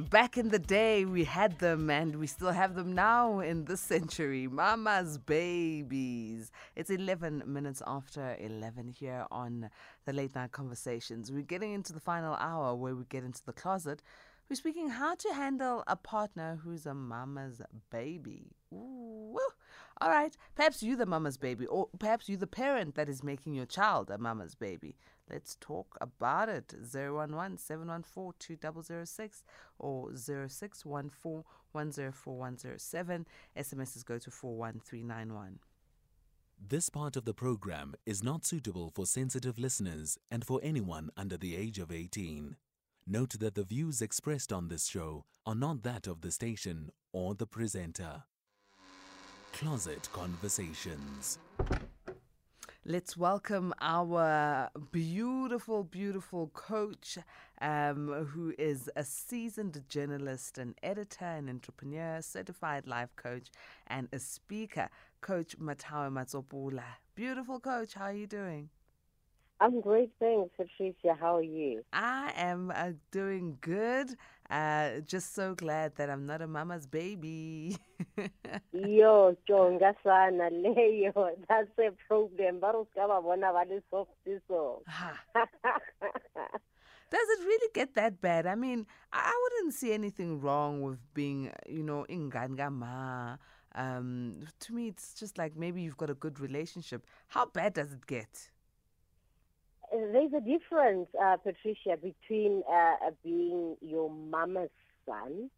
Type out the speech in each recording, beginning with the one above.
Back in the day, we had them and we still have them now in this century. Mama's babies. It's 11 minutes after 11 here on the Late Night Conversations. We're getting into the final hour where we get into the closet. We're speaking how to handle a partner who's a mama's baby. Ooh. All right, perhaps you the mama's baby, or perhaps you the parent that is making your child a mama's baby. Let's talk about it. 011 714 2006 or 0614 104107. SMSs go to 41391. This part of the program is not suitable for sensitive listeners and for anyone under the age of 18. Note that the views expressed on this show are not that of the station or the presenter. Closet Conversations. Let's welcome our beautiful, beautiful coach, um, who is a seasoned journalist, an editor, an entrepreneur, certified life coach, and a speaker. Coach Mathawe Matsapola. Beautiful coach, how are you doing? I'm great, thanks, Patricia. How are you? I am uh, doing good. Uh, just so glad that I'm not a mama's baby. Yo, jonga sana leyo. That's a problem. Baros kaba bona vale soft so. Does it really get that bad? I mean, I wouldn't see anything wrong with being, you know, ingangama. Um, to me, it's just like maybe you've got a good relationship. How bad does it get? There's a difference, uh, Patricia, between uh, being your mama's son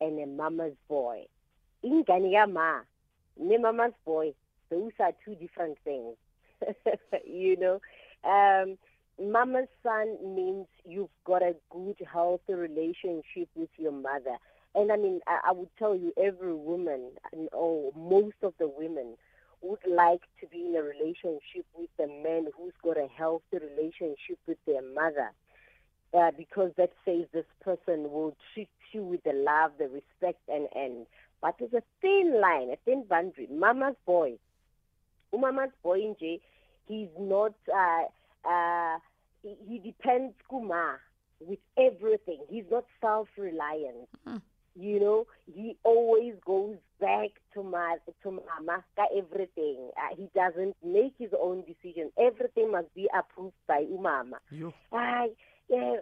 and a mama's boy. In Ganiyama, ne mama's boy, those are two different things. you know, um, mama's son means you've got a good, healthy relationship with your mother. And I mean, I, I would tell you, every woman, or most of the women, would like to be in a relationship with a man who's got a healthy relationship with their mother. Uh, because that says this person will treat you with the love, the respect, and and. But there's a thin line, a thin boundary. Mama's boy, Mama's boy, nje, he's not. Uh, uh, he, he depends kuma with everything. He's not self-reliant. Mm you know, he always goes back to my to mama everything. Uh, he doesn't make his own decision. Everything must be approved by umama. Uh, yeah,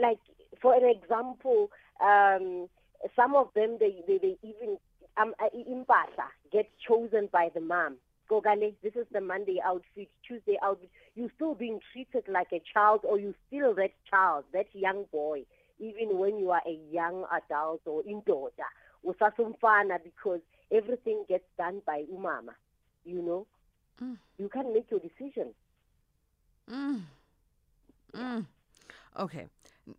like for an example, um, some of them they they, they even um uh, impasa get chosen by the mom. Gogale, this is the Monday outfit, Tuesday outfit. You're still being treated like a child, or you still that child, that young boy even when you are a young adult or indoda usasumfana because everything gets done by umama you know mm. you can make your decision mm. Mm. okay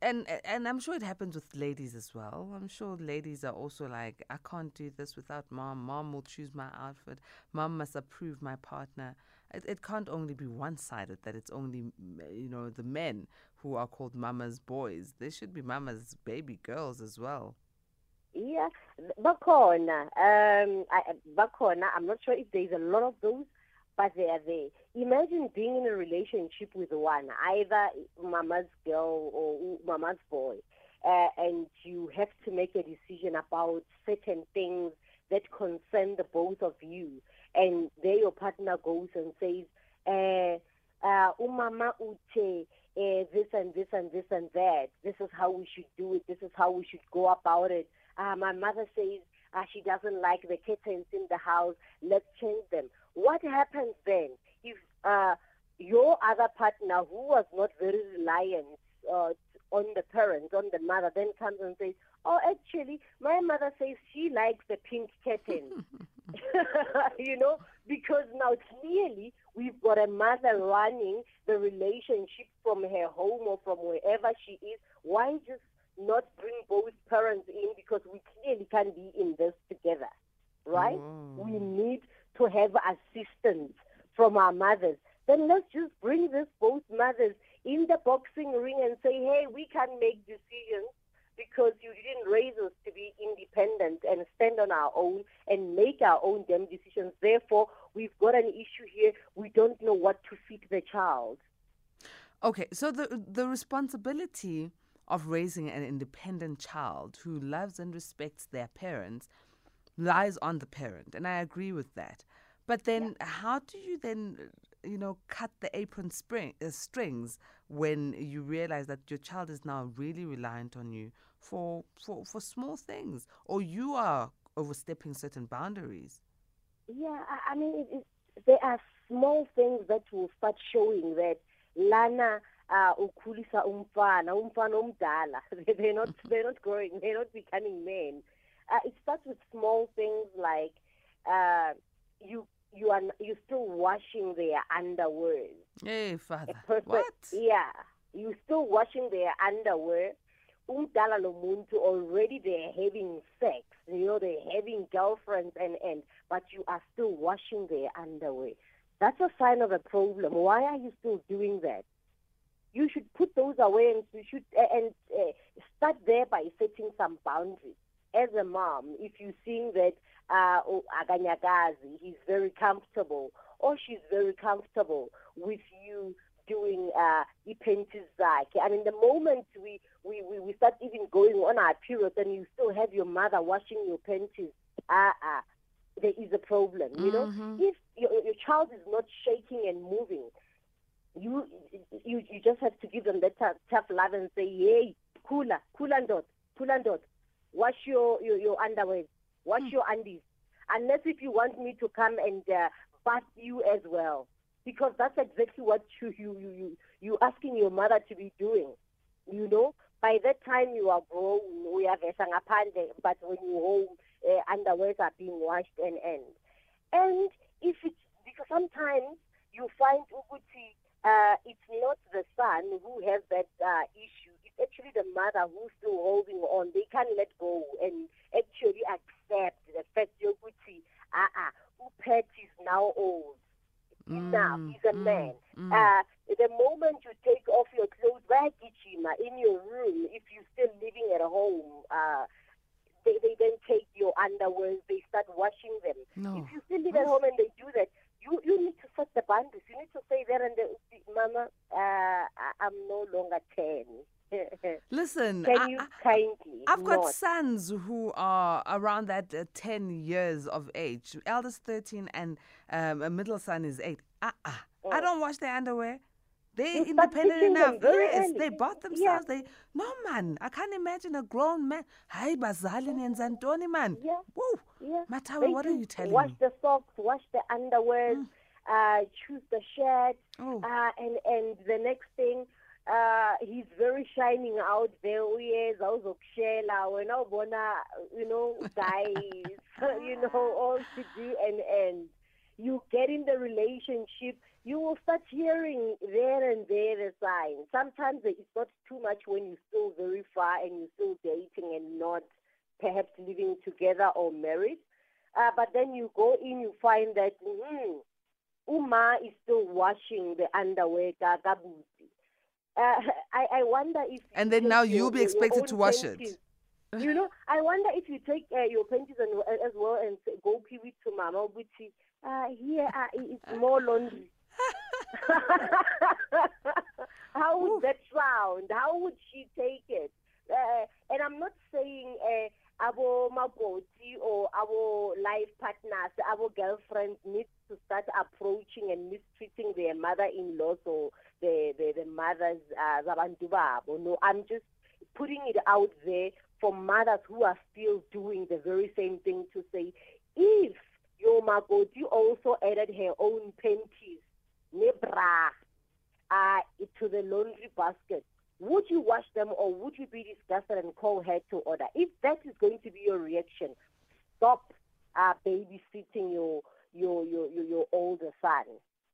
and and I'm sure it happens with ladies as well. I'm sure ladies are also like, I can't do this without mom. Mom will choose my outfit. Mom must approve my partner. It, it can't only be one sided that it's only, you know, the men who are called mama's boys. They should be mama's baby girls as well. Yeah, bakhona. Um, I, bakhona. I'm not sure if there's a lot of those, but they are there. Imagine being in a relationship with one, either mama's girl or mama's boy, uh, and you have to make a decision about certain things that concern the both of you and there your partner goes and says, uh, uh, umama ute, uh, this and this and this and that. This is how we should do it. This is how we should go about it. Uh, my mother says uh, she doesn't like the curtains in the house. Let's change them. What happens then if uh, your other partner, who was not very reliant uh, on the parents, on the mother, then comes and says, "Oh, actually, my mother says she likes the pink curtains." you know, because now clearly we've got a mother running the relationship from her home or from wherever she is. Why just not bring both parents in because we clearly can be in this together, right? Mm. We need to have assistance from our mothers. Then let's just bring this both mothers in the boxing ring and say, hey, we can make decisions because you didn't raise us to be independent and stand on our own and make our own damn decisions. Therefore, we've got an issue here. We don't know what to feed the child. Okay, so the the responsibility of raising an independent child who loves and respects their parents lies on the parent, and I agree with that. But then, how do you then, you know, cut the apron spring, uh, strings when you realize that your child is now really reliant on you for, for, for small things, or you are overstepping certain boundaries? Yeah, I, I mean, it, it, there are small things that will start showing that lana uh, ukhulisa umfana, umfana omdala. they're not, they're not growing, they're not becoming men. Uh, it starts with small things like uh, you you are you still washing their underwear. Hey, father. Person- What? Yeah, you're still washing their underwear. Umdala lo muntu already they're having sex. You know they're having girlfriends and and but you are still washing their underwear. That's a sign of a problem. Why are you still doing that? You should put those away and you should and uh, start there by setting some boundaries. As a mom, if you're seeing that uh, oh, Aganyagazi, he's very comfortable, or she's very comfortable with you doing uh, ipentis zakhe. I mean, the moment we, we, we, we start even going on our period and you still have your mother washing your panties, uh, uh, there is a problem, you know? Mhm. If your, your child is not shaking and moving, you, you, you just have to give them that tough, tough love and say, hey, cooler, cooler dot, cooler dot, wash your, your, your underwear, wash your undies. Unless if you want me to come and uh, bath you as well. Because that's exactly what you, you, you, you, you asking your mother to be doing. You know, by that time you are grown, we have a sangapande, but when you home, uh, underwears are being washed and and and if it's because sometimes you find ukuthi uh, it's not the son who has that uh, issue. It's actually the mother who's still holding on. They can't let go and actually accept the fact ah ah, Upet is now old. Enough. Mm, He's a mm, man. mm. Uh, the moment you take off your clothes, where Gichima, in your room, if you're still living at home, uh, they, they then take your underwear, they start washing them. No. If you still live at home and they do that, you, you need to set the boundaries. You need to say there and there, Mama, uh, I'm no longer 10. Listen, I, you I- kindly I've got not? sons who are around that uh, 10 years of age. Eldest 13 and um, a middle son is 8. Uh-uh. I Oh. don't wash their underwear. They're You independent enough. Yes, they bought Yeah. themselves. They No man, I can't imagine a grown man. Hi bazali nenzantoni man. Yeah. Woo. Yeah. Mathawe, what are you telling Wash me? the socks, wash the underwear, uh, choose the shirt, Oh. uh, and and the next thing, uh, he's very shining out there. Uyeza uzokushela wena ubona you know guys, you know all to do and and you get in the relationship. You will start hearing there and there the signs. Sometimes it's not too much when you're still very far and you're still dating and not perhaps living together or married. Uh, but then you go in, you find that mm, Uma is still washing the underwear. kabuti. Uh, I, I wonder if. And then now you'll be expected to wash it. You know, I wonder if you take uh, your panties and, as well and go give it to Mama Buti. Uh, here uh, it's more laundry. How would that sound? How would she take it? Uh, and I'm not saying uh, our magoti or our life partners, our girlfriends need to start approaching and mistreating their mother-in-laws or the the, the mothers uh. No, I'm just putting it out there for mothers who are still doing the very same thing to say, if your magoti also added her own panties, ne bra, uh, to the laundry basket, would you wash them or would you be disgusted and call her to order? If that is going to be your reaction, stop uh, babysitting your, your, your, your, your older son.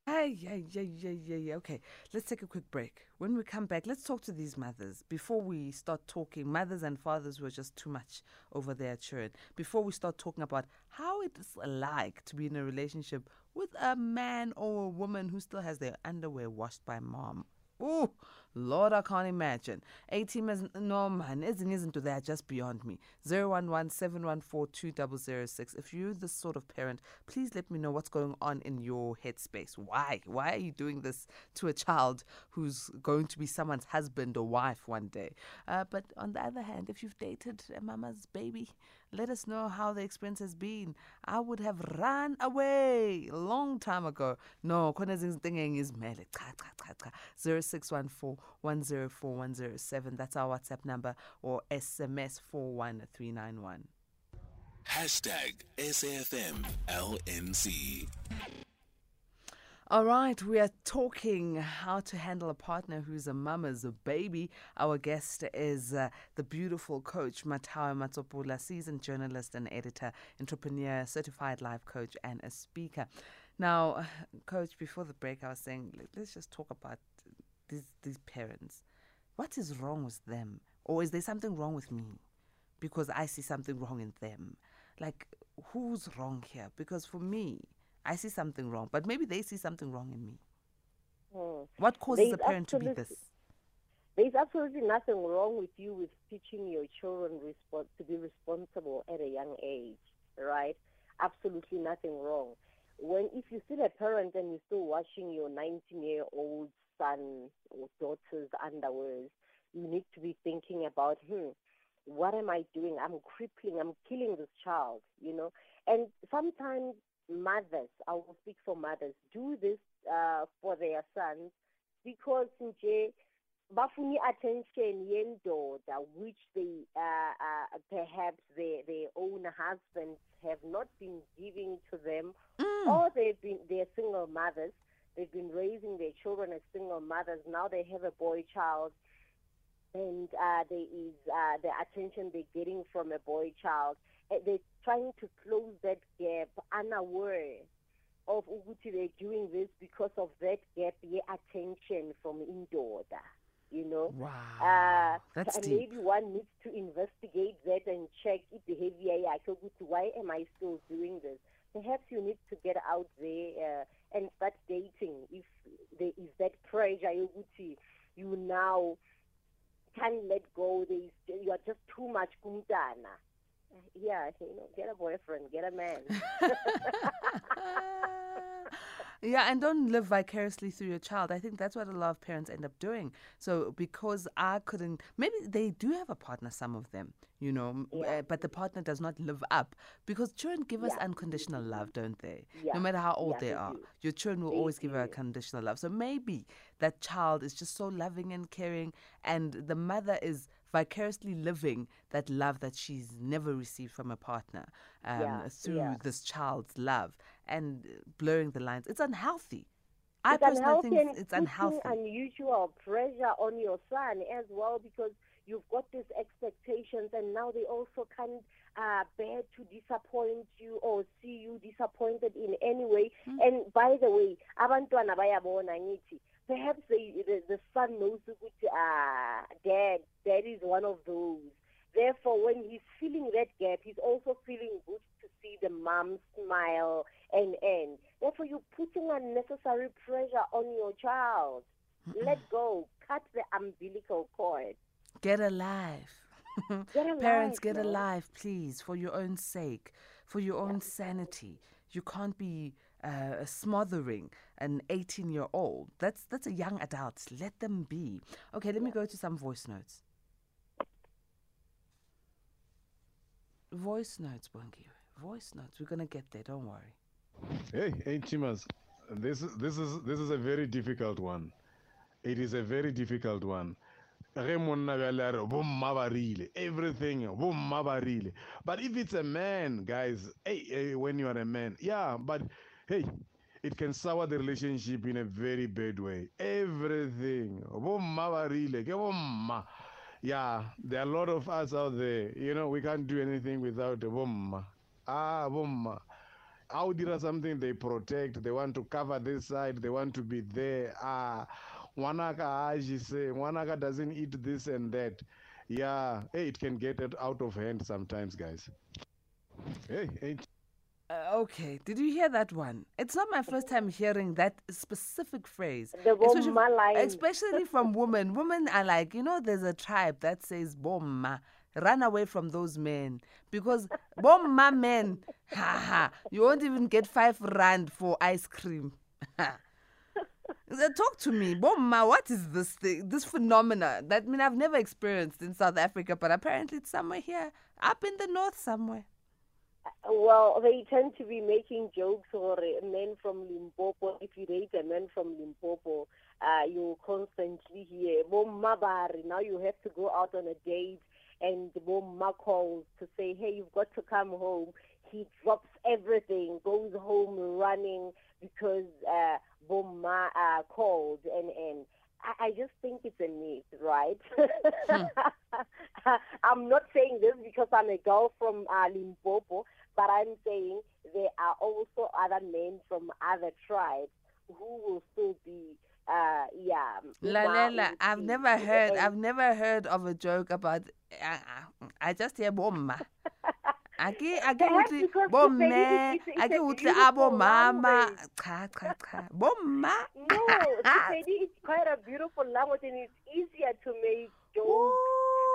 Hey, yeah, yeah, yeah, yeah, yeah. Okay, let's take a quick break. When we come back, let's talk to these mothers before we start talking. Mothers and fathers were just too much over their children. Before we start talking about how it is like to be in a relationship with a man or a woman who still has their underwear washed by mom. Ooh, Lord, I can't imagine. A team is no man, ezinye izinto they are just beyond me. 011-714-2006. If you're this sort of parent, please let me know what's going on in your headspace. Why? Why are you doing this to a child who's going to be someone's husband or wife one day? Uh, but on the other hand, if you've dated a mama's baby, let us know how the experience has been. I would have run away long time ago. No, khona ezinye izinto engingizimele. Cha cha cha cha. 0614 104 107. That's our WhatsApp number or SMS 41391. Hashtag SAFM LNC. All right, we are talking how to handle a partner who's a mama's a baby. Our guest is uh, the beautiful coach Matao Matsapola, seasoned journalist and editor, entrepreneur, certified life coach, and a speaker. Now, coach, before the break, I was saying let- let's just talk about these these parents. What is wrong with them, or is there something wrong with me? Because I see something wrong in them. Like, who's wrong here? Because for me, I see something wrong, but maybe they see something wrong in me. Hmm. What causes There's a parent to be this? There's absolutely nothing wrong with you with teaching your children respon to be responsible at a young age, right? Absolutely nothing wrong. When if you're still a parent and you're still washing your 19-year-old son or daughter's underwears, you need to be thinking about, hmm, what am I doing? I'm crippling, I'm killing this child, you know. And sometimes mothers, I will speak for mothers, do this uh, for their sons because nje bafuna attention yendoda which they uh, uh, perhaps their their own husbands have not been giving to them Mm. or they've been they're single mothers they've been raising their children as single mothers now they have a boy child and uh, there is uh, the attention they're getting from a boy child they're trying to close that gap unaware of ukuthi they're doing this because of that gap ye attention from indoda you know Wow. uh, That's and maybe one needs to investigate that and check if behavior yakhe ukuthi why am I still doing this? Perhaps you need to get out there uh, and start dating if there is that pressure yokuthi you now can't let go. There is, you are just too much kumntana. Yeah, you know, get a boyfriend, get a man. yeah, and don't live vicariously through your child. I think that's what a lot of parents end up doing. So because I couldn't, maybe they do have a partner, some of them, you know, Yeah. uh, but the partner does not live up because children give us unconditional love, don't they? Yeah. No matter how old Yeah, they they are, do. your children will They always give you do. conditional love. So maybe that child is just so loving and caring, and the mother is vicariously living that love that she's never received from a partner um, Yeah, through yeah. this child's love and blurring the lines. It's unhealthy. I it's personally unhealthy think it's unhealthy. unusual pressure on your son as well because you've got these expectations and now they also can't uh, bear to disappoint you or see you disappointed in any way. Hmm. And by the way, abantwana bayabona ngithi perhaps they, the, the son knows ukuthi uh, dad, dad is one of those. Therefore, when he's feeling that gap, he's also feeling good to see the mom smile and end. Therefore, you're putting unnecessary pressure on your child. Let go. Cut the umbilical cord. Get alive. Get a Parents, get a man. life, please, for your own sake, for your own sanity. You can't be uh, smothering an 18 year old. That's that's a young adult. Let them be. Okay, let me go to some voice notes. Voice notes, Bongi. Voice notes. We're gonna get there. Don't worry. Hey, hey, Chimas, this is this is this is a very difficult one. It is a very difficult one. Ge monna bjale a re, "Bomma ba rile," Everything, bomma ba rile. But if it's a man, guys, hey, hey, when you are a man, yeah, but hey, it can sour the relationship in a very bad way. Everything. Yeah, there are a lot of us out there. You know, we can't do anything without a bomma. Ah, how did something they protect they want to cover this side they want to be there ah wanaka ajise wanaka doesn't eat this and that yeah hey it can get out of hand sometimes guys hey, hey Uh, okay, did you hear that one? It's not my first time hearing that specific phrase. The especially, especially from women. Women are like, you know, there's a tribe that says bomma. Run away from those men because bomma men, ha ha, you won't even get five rand for ice cream. Talk to me, bomma. What is this thing, this phenomena that I mean I've never experienced in South Africa, but apparently it's somewhere here, up in the north somewhere. Well, they tend to be making jokes or men from Limpopo. If you date a man from Limpopo, uh, you constantly hear "Bomma bari." Now you have to go out on a date, and Bomma calls to say, "Hey, you've got to come home." He drops everything, goes home running because uh, Bomma uh, called, and and I, I just think it's a myth, right? I'm not saying this because I'm a girl from uh, Limpopo, but I'm saying there are also other men from other tribes who will still be, uh, yeah. Lalela, Uma I've never heard. I've never heard of a joke about. Uh, uh, I just hear bomma. Ake ake uthi bomme, Sepedi is- is ake uthi beautiful abo mama. language. Cha cha cha. Bomma. No, Sepedi is quite a beautiful language and it's easier to make jokes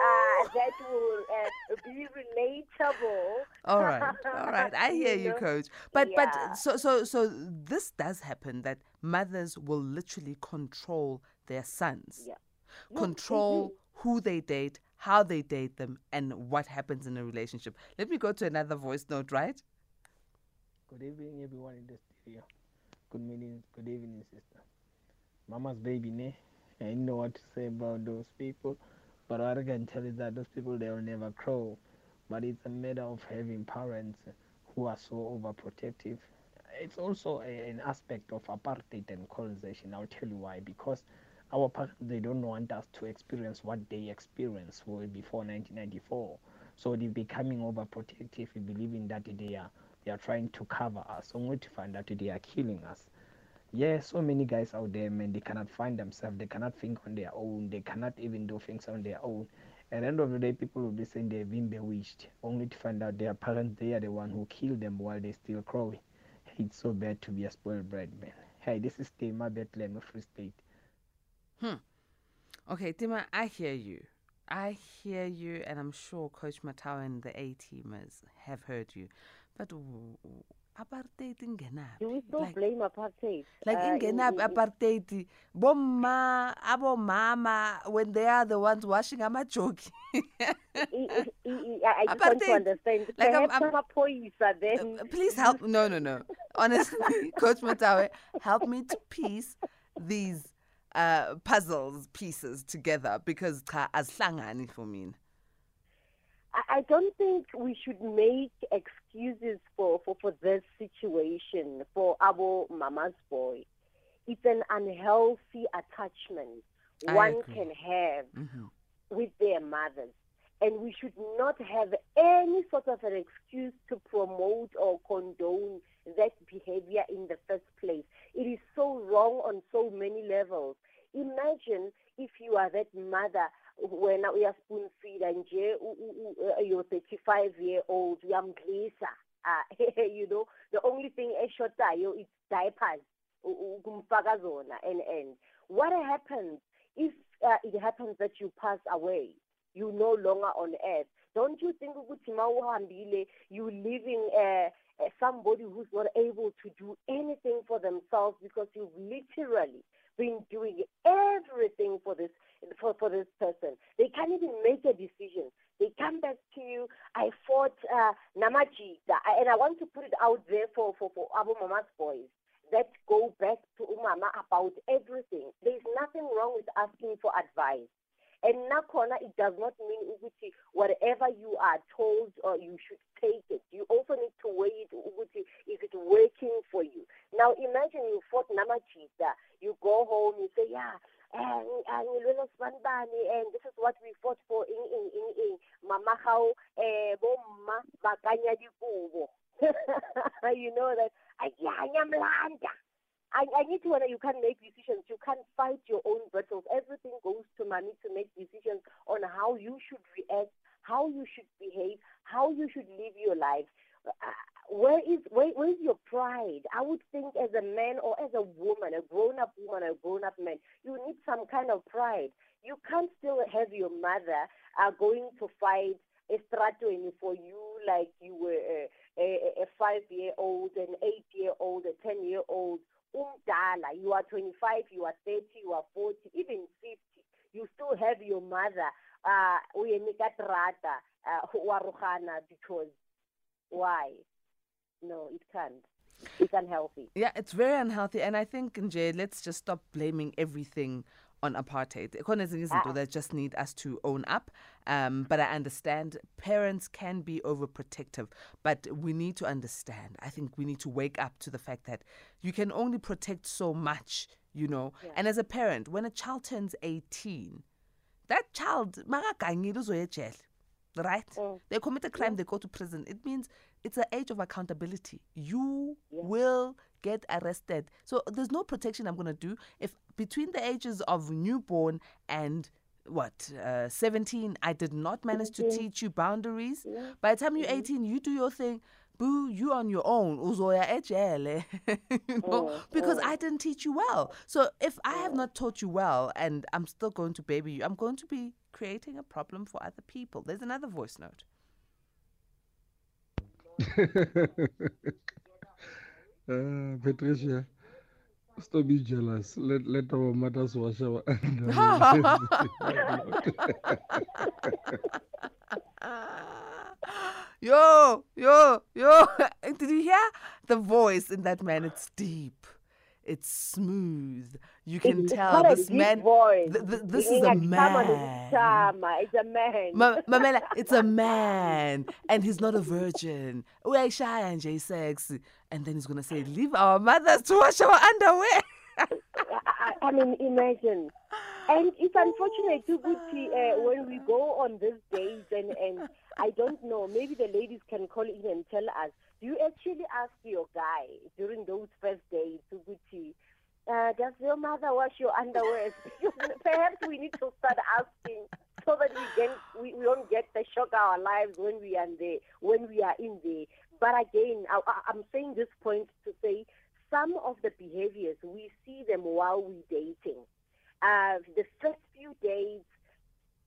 uh, that will uh, be relatable. All right, all right. I hear you, know? coach. But Yeah. but so so so this does happen that mothers will literally control their sons. Yeah. Yes, they Control who they date, how they date them, and what happens in a relationship. Let me go to another voice note, right? Good evening, everyone in the studio. Good evening, good evening, sister. Mama's baby, ne? I don't know what to say about those people, but what I can tell is that those people they will never grow. But it's a matter of having parents who are so overprotective. It's also a, an aspect of apartheid and colonization. I'll tell you why. Because our they don't want us to experience what they experienced before 1994. So they're becoming overprotective, believing that they are they are trying to cover us, only to find out they are killing us. Yeah, so many guys out there, man, they cannot find themselves, they cannot think on their own, they cannot even do things on their own. At the end of the day, people will be saying they've been bewitched, only to find out their parents, they are the one who killed them while they're still growing. It's so bad to be a spoiled brat, man. Hey, this is Tema Bethlehem, Free State. Okay, Tima, I hear you. I hear you, and I'm sure Coach Matau and the A teamers have heard you. But apartheid ingenaphi? Do we still Like- blame apartheid? Like Uh, in- ingenaphi in- apartheid? Bomma, abo mama, when they are the ones washing amajoki. I- I- just want to understand. Like, I'm- Perhaps I'm- amaphoyisa then. Uh, Please help. No, no, no. Honestly, Coach Mathawe, help me to piece these uh, puzzles pieces together because cha azihlangani for me. I don't think we should make excuses for, for, for this situation for our mama's boy. It's an unhealthy attachment I one agree. can have hmm with their mothers. And we should not have any sort of an excuse to promote or condone that behavior in the first place. It is so wrong on so many levels. Imagine if you are that mother when are feed and you're 35 year old, uyamdlisa. Uh, you know, the only thing eshotayo is diapers. kumfaka and and what happens if uh, it happens that you pass away you no longer on earth don't you think ukuthi ma uhambile you leaving uh, uh, somebody who's not able to do anything for themselves because you've literally been doing everything for this for, for this person they can't even make a decision they come back to you i fought uh, namajita and i want to put it out there for for for abu mama's boys that go back to umama about everything. There's nothing wrong with asking for advice. And nakhona it does not mean whatever you are told or you should take it. You also need to weigh it ukuthi is working for you. Now imagine you fought namajita, you go home, you say, yeah, and ngilwela sibanibani and this is what we fought for in in in in mama how eh bomma bakanya dikubo. you know that ayanyamlanda. I, I need to you can't make decisions. You can't fight your own battles. Everything goes to mommy to make decisions on how you should react, how you should behave, how you should live your life. Uh, where is where, where's your pride? I would think as a man or as a woman, a grown-up woman, a grown-up man, you need some kind of pride. You can't still have your mother uh, going to fight estratweni for you like you were a, a, a five-year-old, an eight-year-old, a ten-year-old. Umdala, you are 25, you are 30, you are 40, even 50. You still have your mother. Uh, uyenika trata uh, wa rogana because why? No, it can't. It's unhealthy. Yeah, it's very unhealthy. And I think, Nje, let's just stop blaming everything on apartheid. Khona ezinye izinto Ah. that just need us to own up. Um, but I understand parents can be overprotective, but we need to understand. I think we need to wake up to the fact that you can only protect so much, you know. And as a parent, when a child turns 18, that child, makaganyile uzoya ejele, right? Mm. They commit a crime, they go to prison. It means it's an age of accountability. You Yeah. will get arrested. So there's no protection I'm going to do if between the ages of newborn and what uh, 17 I did not manage to teach you boundaries. Yeah. By the time you're Mhm. 18, you do your thing. Boo, you on your own. Uzoya ejele. you know, Mm, because mm. I didn't teach you well. So if I have not taught you well and I'm still going to baby you, I'm going to be creating a problem for other people. There's another voice note. Uh, Patricia, stop being jealous. Let let our mothers wash our yo, yo, yo. Did you hear the voice in that man? It's deep. It's smooth. You can It's tell this man. Voice. th- th- this is a man. It's a man. Ma- Mamela, it's a man, and he's not a virgin. Uyayishaya nje sex, and then he's gonna say, "Leave our mothers to wash our underwear." I, mean, imagine. And it's unfortunate too, uh, when we go on these days, and, and I don't know, maybe the ladies can call in and tell us. Do you actually ask your guy during those first days, Gucci, uh, does your mother wash your underwear? Perhaps we need to start asking so that we we, we don't get the shock of our lives when we are in there, when we are in there. But again, I, I'm saying this point to say some of the behaviors we see them while we're dating. Uh, the first few days,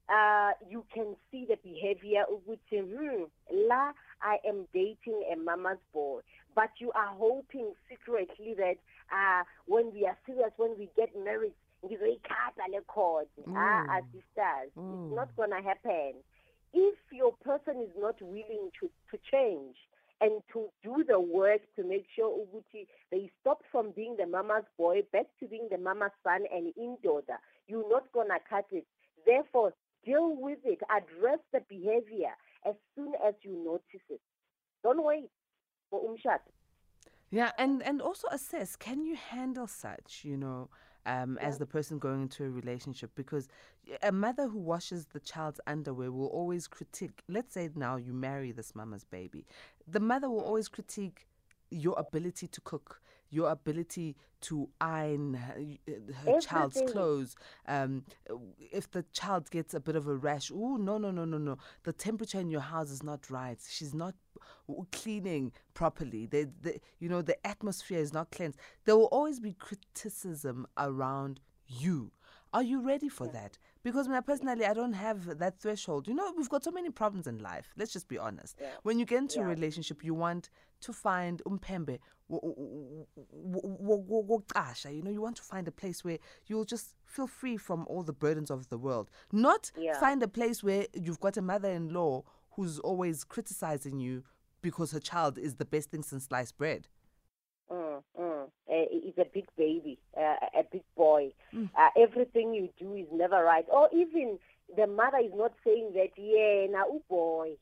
uh, you can see the behavior which, hmm, la, I am dating a mama's boy. But you are hoping secretly that uh, when we are serious, when we get married, ngizoyikhata le cord. Ah, Mm. as sisters, Mm. it's not gonna happen. If your person is not willing to, to change and to do the work to make sure Uguti they stop from being the mama's boy back to being the mama's son and in daughter, you're not gonna cut it. Therefore, deal with it, address the behavior as soon as you notice it. Don't wait umshat. Yeah, and and also assess can you handle such, you know, um, as the person going into a relationship because a mother who washes the child's underwear will always critique. Let's say now you marry this mama's baby, the mother will always critique your ability to cook, your ability to iron her, her child's clothes. Um, if the child gets a bit of a rash, oh no no no no no, the temperature in your house is not right. She's not cleaning properly. The, the you know the atmosphere is not cleansed. There will always be criticism around you. Are you ready for that? Because me personally, I don't have that threshold. You know, we've got so many problems in life. Let's just be honest. When you get into a relationship, you want to find umpembe You know, you want to find a place where you'll just feel free from all the burdens of the world. Not Yeah. find a place where you've got a mother-in-law who's always criticizing you because her child is the best thing since sliced bread. Mm, mm. Uh, he's a big baby, uh, a big boy. Mm. Uh, everything you do is never right. Or even the mother is not saying that, yeah, now, oh boy,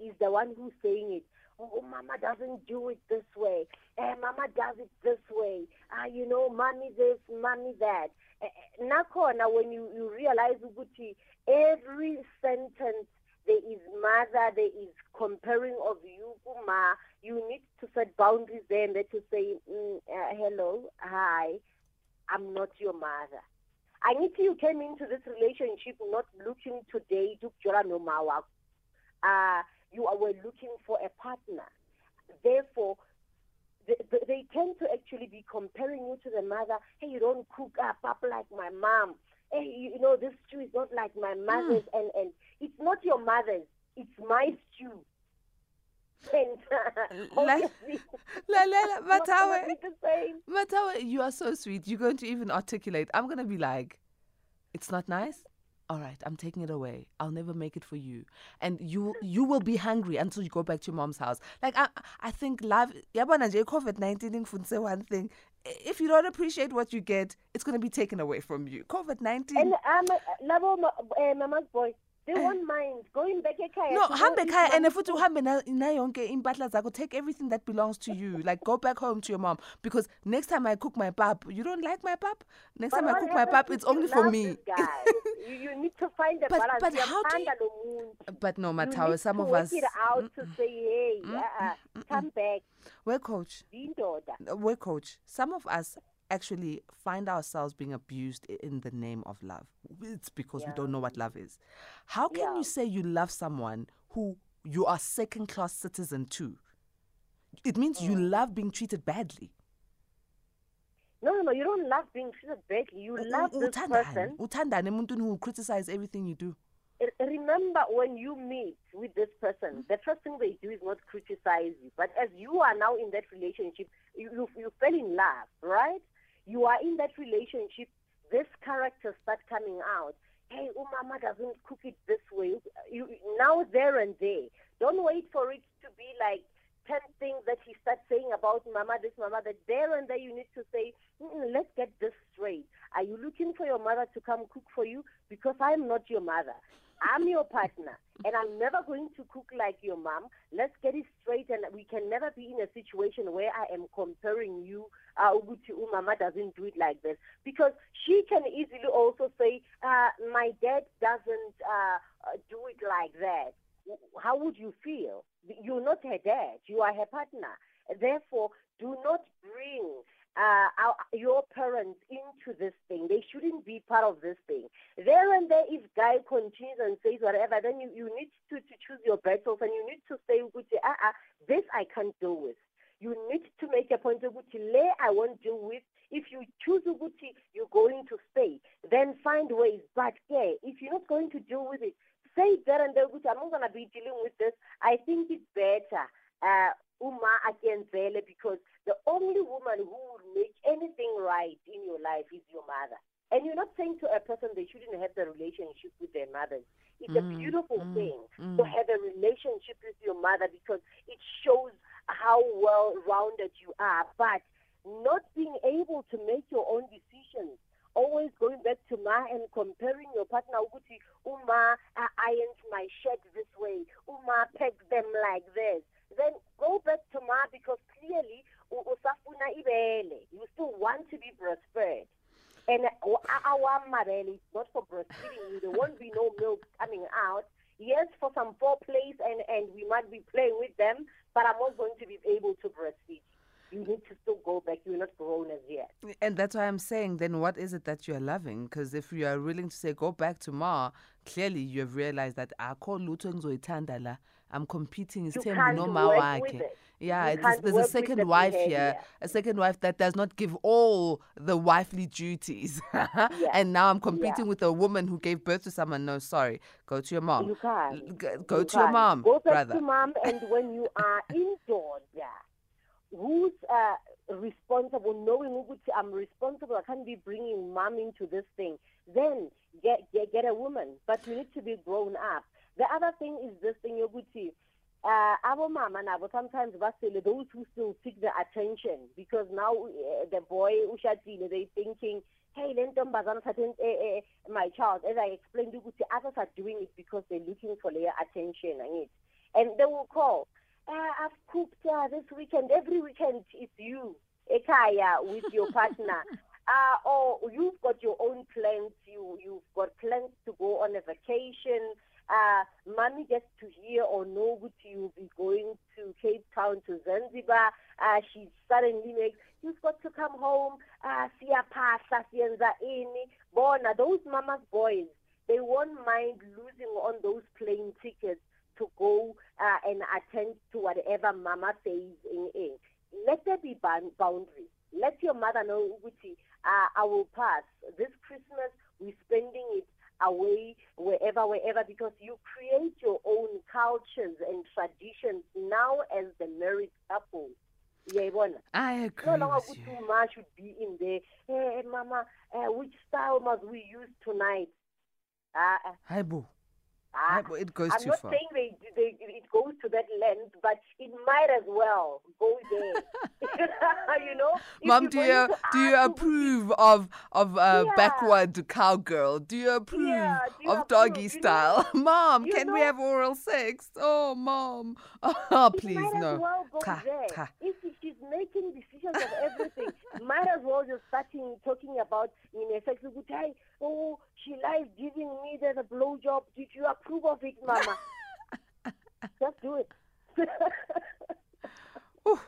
is the one who's saying it. Oh, mama doesn't do it this way. Eh, mama does it this way. Ah, you know, mommy this, mommy that. Eh, eh, Nakhona, when you, you realize ukuthi every sentence there is mother, there is comparing of you, kuma. You need to set boundaries there and to say, mm, uh, hello, hi, I'm not your mother. I need you came into this relationship not looking today to date ukujola noma wakho. You are- were looking for a partner. Therefore, they, they- tend to actually be comparing you to the mother. Hey, you don't cook up up like my mom. Hey, you, know this stew is not like my mother's, and and it's not your mother's. It's my stew. And uh, La- La, la, la, it's not gonna Mathawe. be the same. Matawa, you are so sweet. You're going to even articulate. I'm going to be like, it's not nice. All right, I'm taking it away. I'll never make it for you, and you you will be hungry until you go back to your mom's house. Like I I think love. Yabona nje COVID nineteen ingifundise one thing. If you don't appreciate what you get, it's going to be taken away from you. COVID nineteen. And um, Labo, uh, mama's boy, they won't mind. Going back ekhaya. No, hambe ekhaya and futhi uhambe na na yonke impahla zakho take everything that belongs to you. Like go back home to your mom. Because next time I cook my pap you don't like my pap? Next But time I cook my pap it's only for me. you, you need to find a But- balance. but how do you- but no need some of us it out mm, to mm, say, hey, uh-uh, come back, we're coach. We're coach. Some of us actually find ourselves being abused in the name of love it's because we don't know what love is how can Yeah. you say you love someone who you are second class citizen to it means you Mm. love being treated badly No, no, no, you don't love being treated badly. You U- love u- this person. uthandani emuntwini who criticize everything you do Remember, when you meet with this person, the first thing they do is not criticize you. But as you are now in that relationship, you, you, you fell in love, right? You are in that relationship, this character start coming out. Hey, Umama doesn't cook it this way. You, now, there and there. Don't wait for it to be like 10 things that he starts saying about Mama this, Mama that. There and there, you need to say, let's get this straight. Are you looking for your mother to come cook for you? Because I'm not your mother. I'm your partner, and I'm never going to cook like your mom. Let's get it straight, and we can never be in a situation where I am comparing you. Uh, ukuthi umama doesn't do it like this because she can easily also say, uh, my dad doesn't uh, do it like that. How would you feel? You're not her dad. You are her partner. Therefore, do not bring uh, our, your parents into this thing. They shouldn't be part of this thing. There and there, if guy continues and says whatever, then you, you need to, to choose your battles and you need to say, "Ukuthi, uh, uh, this I can't deal with. You need to make a point of "Ukuthi, le I won't deal with. If you choose Uguti, you're going to stay. Then find ways. But yeah, if you're not going to deal with it, say there and there, Uguti, I'm not going to be dealing with this. I think it's better. Uh, Uma Akenzele, because the only woman who will make anything right in your life is your mother. And you're not saying to a person they shouldn't have the relationship with their mothers. It's a Mm, beautiful mm, thing mm. to have a relationship with your mother because it shows how well rounded you are. But not being able to make your own decisions, always going back to Ma and comparing your partner, ukuthi, Uma uh, ironed my shirt this way, Uma pegged them like this. Then go back to Ma because clearly. You still want to be breastfed. And uh, our mabele is not for breastfeeding you. There won't be no milk coming out. Yes, for some foreplays and, and we might be playing with them, but I'm not going to be able to breastfeed. You need to still go back. You're not grown as yet. And that's why I'm saying, then what is it that you are loving? Because if you are willing to say, go back to Ma, clearly you have realized that lutho engizoyithanda la. I'm competing isithembu can't noma wakhe. Yeah, You it's, there's a second wife here, a second wife that does not give all the wifely duties. And now I'm competing with a woman who gave birth to someone. No, sorry. Go to your mom. You can't. G- Go You to your can't. mom, Go back brother. to mom, and when you are indoors, yeah, who's uh, responsible? Knowing ukuthi I'm responsible, I can't be bringing mom into this thing. Then get get, get a woman, but you need to be grown up. The other thing is this thing, yokuthi. Uh, our mama nabo sometimes basele those who still seek the attention because now uh, the boy ushadile they thinking hey le ntombazana thathe eh, eh, my child. As i explained ukuthi others are doing it because they're looking for their attention angithi and they will call uh, i've cooked uh, this weekend. Every weekend it's you ekhaya with your partner. Uh, or you've got your own plans. You you've got plans to go on a vacation uh, mommy gets to hear or know that you'll be going to Cape Town to Zanzibar. Uh, she suddenly makes, you've got to come home. Uh, siyapahla, siyenza ini. Bona, those mama's boys, they won't mind losing on those plane tickets to go uh, and attend to whatever mama says in in. Let there be bound- boundaries. Let your mother know, Uguti, uh, I will pass. This Christmas, we're spending it away wherever, wherever, because you create your own cultures and traditions now as the married couple. Uyayibona? I agree No longer too much would be in there. Hey, mama, uh, which style must we use tonight? Uh, uh, Hi, boo. Ah, boo. It goes I'm too not far. saying they, they it goes to that length, but it might as well go there. you know, Mom, do you to do you approve of of uh, Yeah. backward cowgirl? Do you approve Yeah, do you of doggy approve? You know- style? Mom, can we have oral sex? Oh, mom. Oh, please no. well. If she's making decisions of everything, might as well just starting talking about in a sex ukuthi, "Hey, oh, she likes giving me the, the blowjob. Did you approve of it, Mama? just do it. Whew.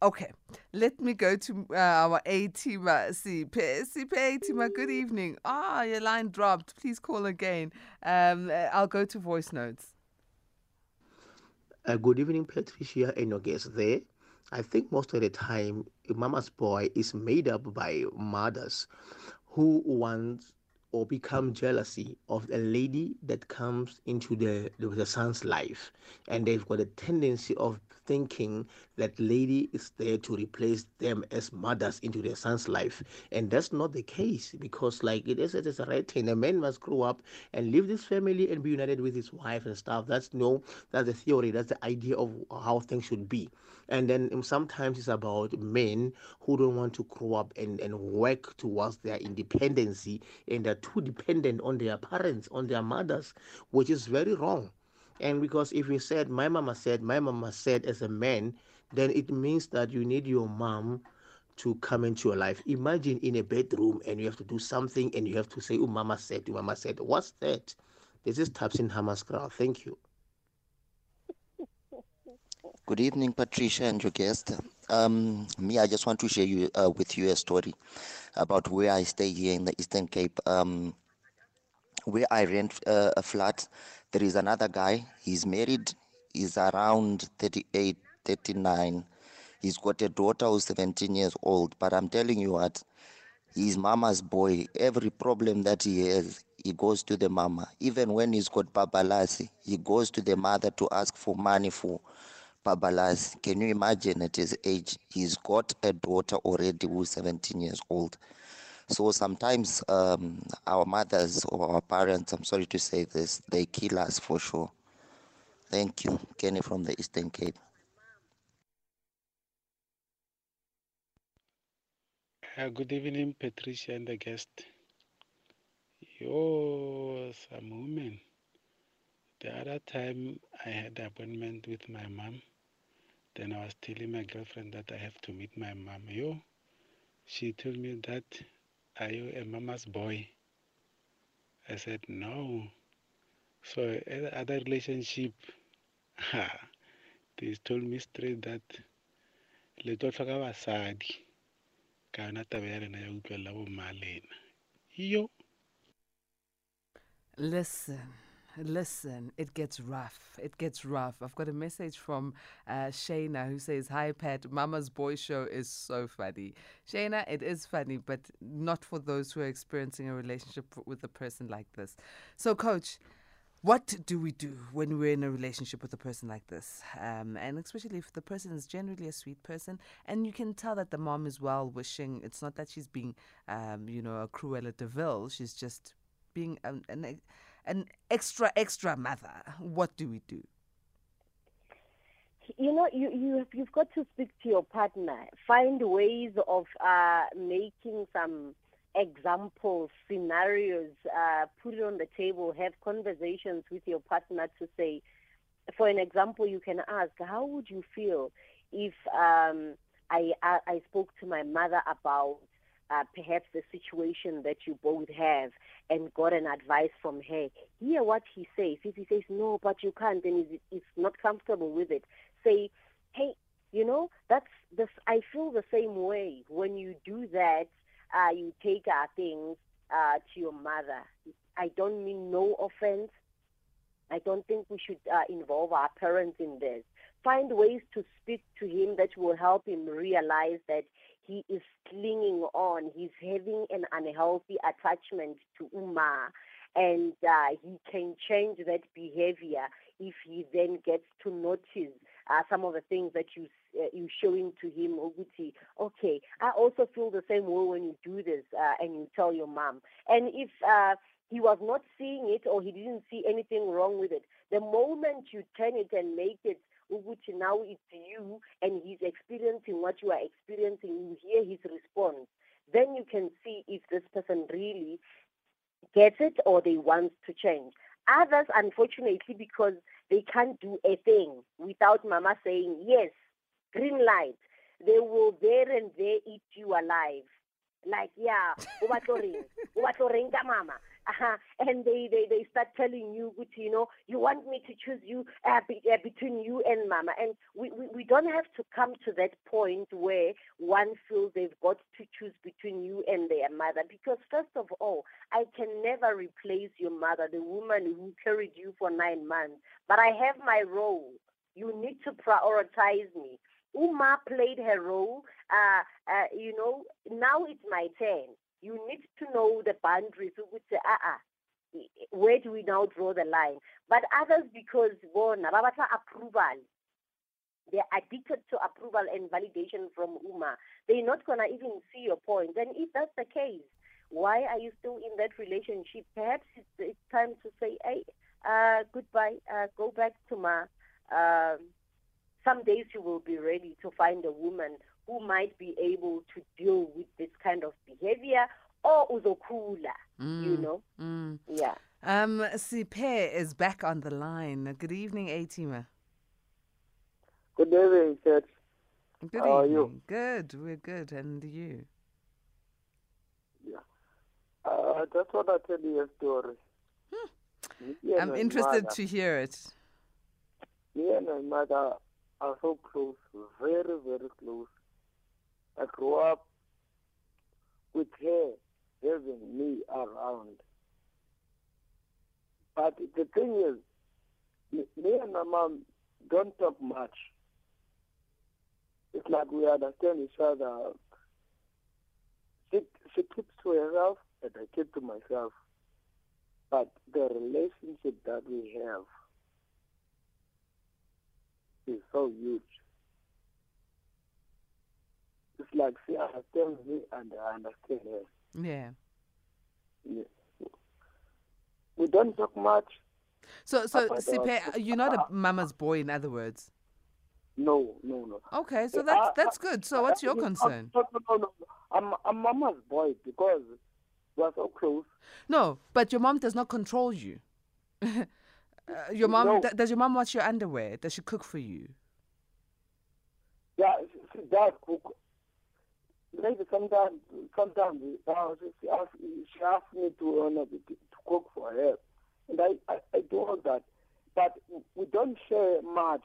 Okay, let me go to uh, our A teamer, Sipe. Sipe A teamer, good evening. Ah, your line dropped. Please call again. Um, uh, I'll go to voice notes. Uh, good evening, Patricia and your guests there. I think most of the time, a mama's boy is made up by mothers who want or become jealousy of a lady that comes into the, the, the son's life. And they've got a tendency of thinking that lady is there to replace them as mothers into their son's life. And that's not the case because, like it is, it is written, a man must grow up and leave this family and be united with his wife and stuff. That's no, that's the theory, that's the idea of how things should be. And then um, sometimes it's about men who don't want to grow up and, and work towards their independency and they're too dependent on their parents, on their mothers, which is very wrong. And because if you said, my mama said, my mama said as a man, then it means that you need your mom to come into your life. Imagine in a bedroom and you have to do something and you have to say, oh, mama said, oh, mama said. What's that? This is Tapsin Hamaskra. Thank you. Good evening, Patricia and your guest. Um, me, I just want to share you uh, with you a story about where I stay here in the Eastern Cape. Um, where I rent uh, a flat, there is another guy. He's married. He's around 38, 39. He's got a daughter who's 17 years old. But I'm telling you what, he's mama's boy. Every problem that he has, he goes to the mama. Even when he's got babalasi, he goes to the mother to ask for money for babalasi. Can you imagine at his age? He's got a daughter already who's 17 years old. So sometimes um, our mothers or our parents, I'm sorry to say this, they kill us for sure. Thank you. Kenny from the Eastern Cape. Uh, good evening, Patricia and the guest. Yo, some women. The other time I had an appointment with my mom, then I was telling my girlfriend that I have to meet my mom. Yo, she told me that, are you a mama's boy? I said, no. So, other relationship, they told me straight that le tlo tlhoka basadi ka yona taba ya lena ya utlwelela bomma lena iyo Listen, listen, it gets rough. It gets rough. I've got a message from uh, Shayna who says, Hi, Pat. Mama's Boy Show is so funny. Shayna, it is funny, but not for those who are experiencing a relationship with a person like this. So, coach, what do we do when we're in a relationship with a person like this? Um, and especially if the person is generally a sweet person and you can tell that the mom is well wishing. It's not that she's being, um, you know, a Cruella de Vil. She's just being an, an, an extra, extra mother. What do we do? you know you you you've got to speak to your partner find ways of uh making some examples scenarios uh put it on the table have conversations with your partner to say for an example you can ask how would you feel if um i i, I spoke to my mother about uh, perhaps the situation that you both have and got an advice from her hear what he says if he says no but you can't then he's not comfortable with it say, hey, you know, that's this. I feel the same way when you do that. Uh, you take our things uh, to your mother. I don't mean no offense, I don't think we should uh, involve our parents in this. Find ways to speak to him that will help him realize that he is clinging on. He's having an unhealthy attachment to Uma, and uh, he can change that behavior if he then gets to notice uh, some of the things that you uh, you showing to him. Uguti, okay, I also feel the same way when you do this, uh, and you tell your mom. And if uh, he was not seeing it or he didn't see anything wrong with it, the moment you turn it and make it Uguti, now it's you, and he's experiencing what you are experiencing, you hear his response. Then you can see if this person really gets it or they want to change. Others, unfortunately, because they can't do a thing without mama saying, yes, green light, they will there and there eat you alive. Like, yeah, mama. Uh-huh. And they, they, they start telling you, you know, you want me to choose you uh, be, uh, between you and mama. And we, we, we don't have to come to that point where one feels they've got to choose between you and their mother. Because, first of all, I can never replace your mother, the woman who carried you for nine months. But I have my role. You need to prioritize me. Uma played her role. Uh, uh, you know, now it's my turn you need to know the boundaries ukuthi ah where do we now draw the line? But others because bona babatla approval they're addicted to approval and validation from uma. They're not going to even see your point. point. And if that's the case why are you still in that relationship? Perhaps it's, it's time to say hey uh, goodbye uh, go back to ma. Um, some days you will be ready to find a woman who might be able to deal with this kind of behavior or uzokula, mm. you know? Mm. Yeah. Um, Sipe is back on the line. Good evening, Atima. Good evening, Church. Good How evening. are you? Good, we're good. And you? Yeah. Uh, I just want to tell you a story. Me and I'm interested mother- to hear it. Me and my mother are so close, very, very close. I grew up with her having me around. But the thing is, me and my mom don't talk much. It's like we understand each other. She, she keeps to herself and I keep to myself. But the relationship that we have is so huge. Like she understands me and I understand her. Yeah. Yeah. We don't talk much. So, so Sipe, you're not a mama's boy, in other words. No, no, no. Okay, so that's that's good. So, what's your concern? No, no, no. I'm, I'm mama's boy because we're so close. No, but your mom does not control you. uh, your mom No. does your mom wash your underwear? Does she cook for you? Yeah, she, she does cook. Maybe sometimes, sometimes she, she, asks, she asks me to, uh, to, to cook for her. And I, I, I do all that. But we don't share much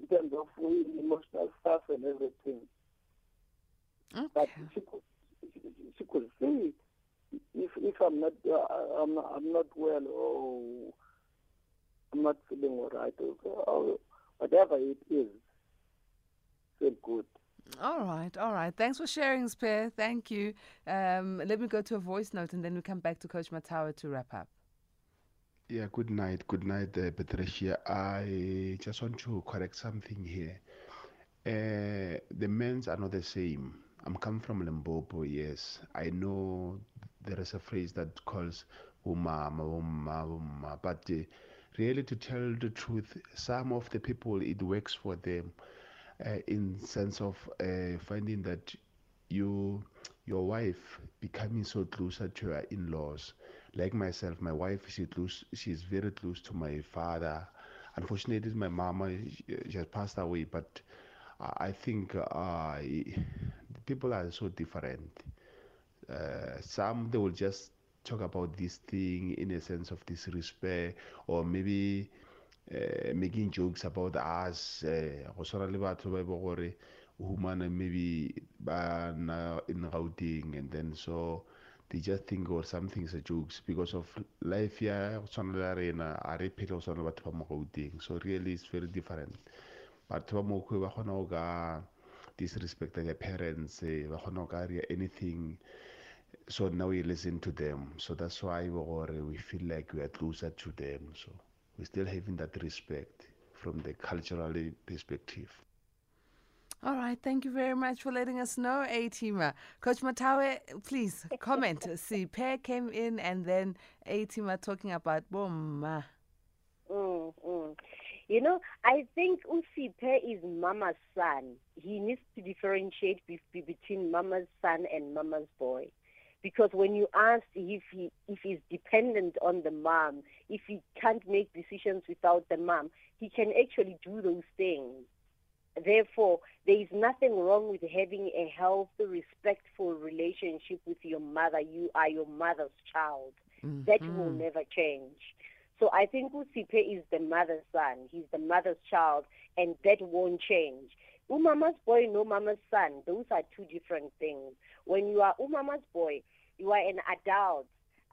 in terms of emotional stuff and everything. But she could, she, she could see if if I'm not uh, I'm not, I'm not well or I'm not feeling all right or, or whatever it is. Feel good. All right, all right. Thanks for sharing, Sipe. Thank you. Um, let me go to a voice note and then we come back to Coach Mathawe to wrap up. Yeah, good night. Good night, uh, Patricia. I just want to correct something here. Uh, the men's are not the same. I'm coming from Limpopo, yes. I know there is a phrase that calls umama, umma, umma, but uh, really to tell the truth, some of the people, it works for them uh, in sense of uh, finding that you your wife becoming so closer to her in-laws. Like myself my wife she close she's very close to my father. Unfortunately my mama she, she has passed away but i think uh, people are so different. Uh, some they will just talk about this thing in a sense of disrespect or maybe making jokes about us uh, go tshwana le batho ba e be gore o humana maybe ba na in Gauteng and then so they just think or some things are jokes because of life ya go tshwana le rena a re phele go tshwana le batho ba mo gauteng. So really it's very different. Batho ba mo kwe ba kgona go ka disrespecta their parents eh, ba kgona go ka ria anything. So now we listen to them. So that's why we feel like we are closer to them so we still having that respect from the cultural perspective All right, thank you very much for letting us know, Atima. Coach Mathawe, please comment. See, Pear came in and then Atima talking about Bomma. Mm, mm. You know, I think Usipe is Mama's son. He needs to differentiate be- be- between Mama's son and Mama's boy. Because when you ask if he if he's dependent on the mom, if he can't make decisions without the mom, he can actually do those things. Therefore, there is nothing wrong with having a healthy, respectful relationship with your mother. You are your mother's child. That will mm-hmm. never change. So I think Usipe is the mother's son. He's the mother's child, and that won't change. Umama's boy, no mama's son. Those are two different things. When you are Umama's boy, you are an adult,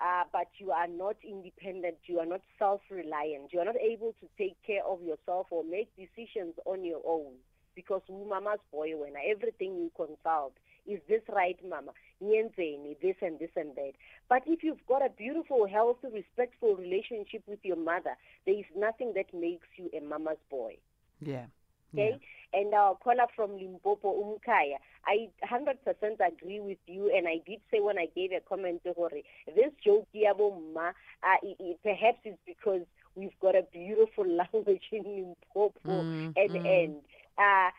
uh, but you are not independent. You are not self-reliant. You are not able to take care of yourself or make decisions on your own. Because mama's boy, when everything you consult, is this right, mama? This and this and that. But if you've got a beautiful, healthy, respectful relationship with your mother, there is nothing that makes you a mama's boy. Yeah. Okay? And our caller from Limpopo, Umkaya, I 100% agree with you. And I did say when I gave a comment to Hori, this joke, uh, perhaps it's because we've got a beautiful language in Limpopo Mm, and mm. and uh,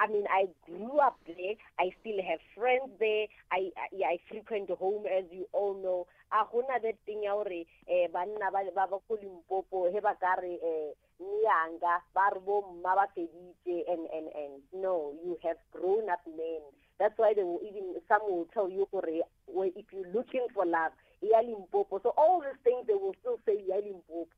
I, mean I grew up there. I still have friends there. I I, I frequent home as you all know. A gona that thing ya hore eh banna ba ba ba ko Limpopo he ba ka re eh nyanga and and and no you have grown up men that's why they will even some will tell you gore well, if you're looking for love yeah Limpopo so all these things they will still say yeah Limpopo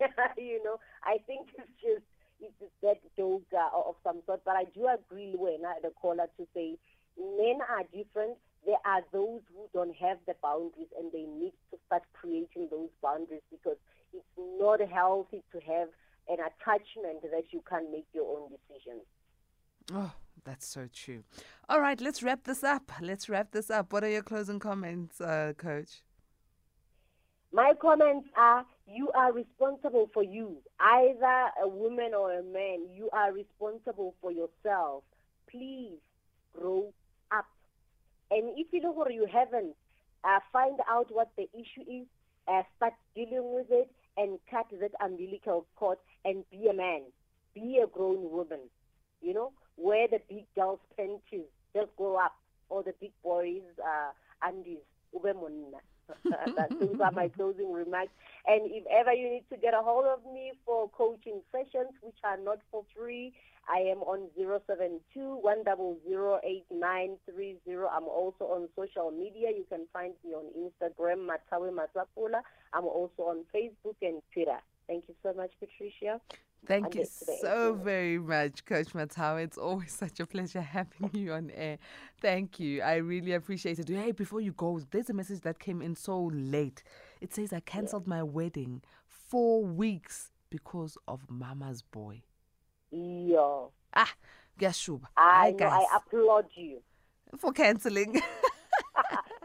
you know I think it's just it's that joke uh, of some sort. But I do agree when uh, the caller to say men are different. There are those who don't have the boundaries and they need to start creating those boundaries because it's not healthy to have an attachment that you can't make your own decisions. Oh, that's so true. All right, let's wrap this up. Let's wrap this up. What are your closing comments, uh, Coach? My comments are you are responsible for you. Either a woman or a man, you are responsible for yourself. Please grow up. And if you know you haven't, uh, find out what the issue is, uh, start dealing with it, and cut that umbilical cord and be a man. Be a grown woman. You know, wear the big girl's panties. Just grow up. Or the big boys' uh, undies. Ube monna. that, those are my closing remarks. And if ever you need to get a hold of me for coaching sessions, which are not for free, I am on 072 I'm also on social media. You can find me on Instagram, Mathawe Matsapola. I'm also on Facebook and Twitter. Thank you so much, Patricia. Thank you so very much, Coach Mathawe. It's always such a pleasure having you on air. Thank you. I really appreciate it. Hey, before you go, there's a message that came in so late. It says I cancelled my wedding four weeks because of Mama's boy. Yeah. Ah, Gashuba. I. I applaud you. for cancelling.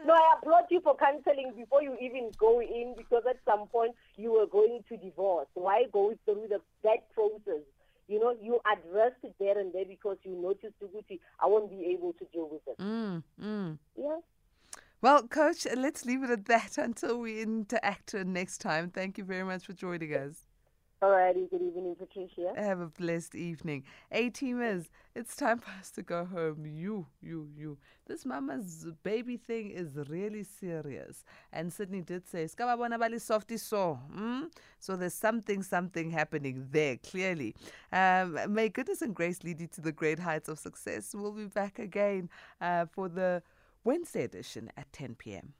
No, I applaud you for cancelling before you even go in because at some point you were going to divorce. Why go through the that process? You know, you addressed it there and there because you noticed Tuguti, I won't be able to deal with it. mm, mm. Yeah. Well, Coach, let's leave it at that until we interact next time. Thank you very much for joining us. Alrighty, good evening, Patricia. Have a blessed evening. A teamers, it's time for us to go home. You, you, you. This mama's baby thing is really serious. And Sydney did say, "Skababona softy so. Mm? So there's something, something happening there, clearly. Um, may goodness and grace lead you to the great heights of success. We'll be back again uh, for the Wednesday edition at 10 p.m.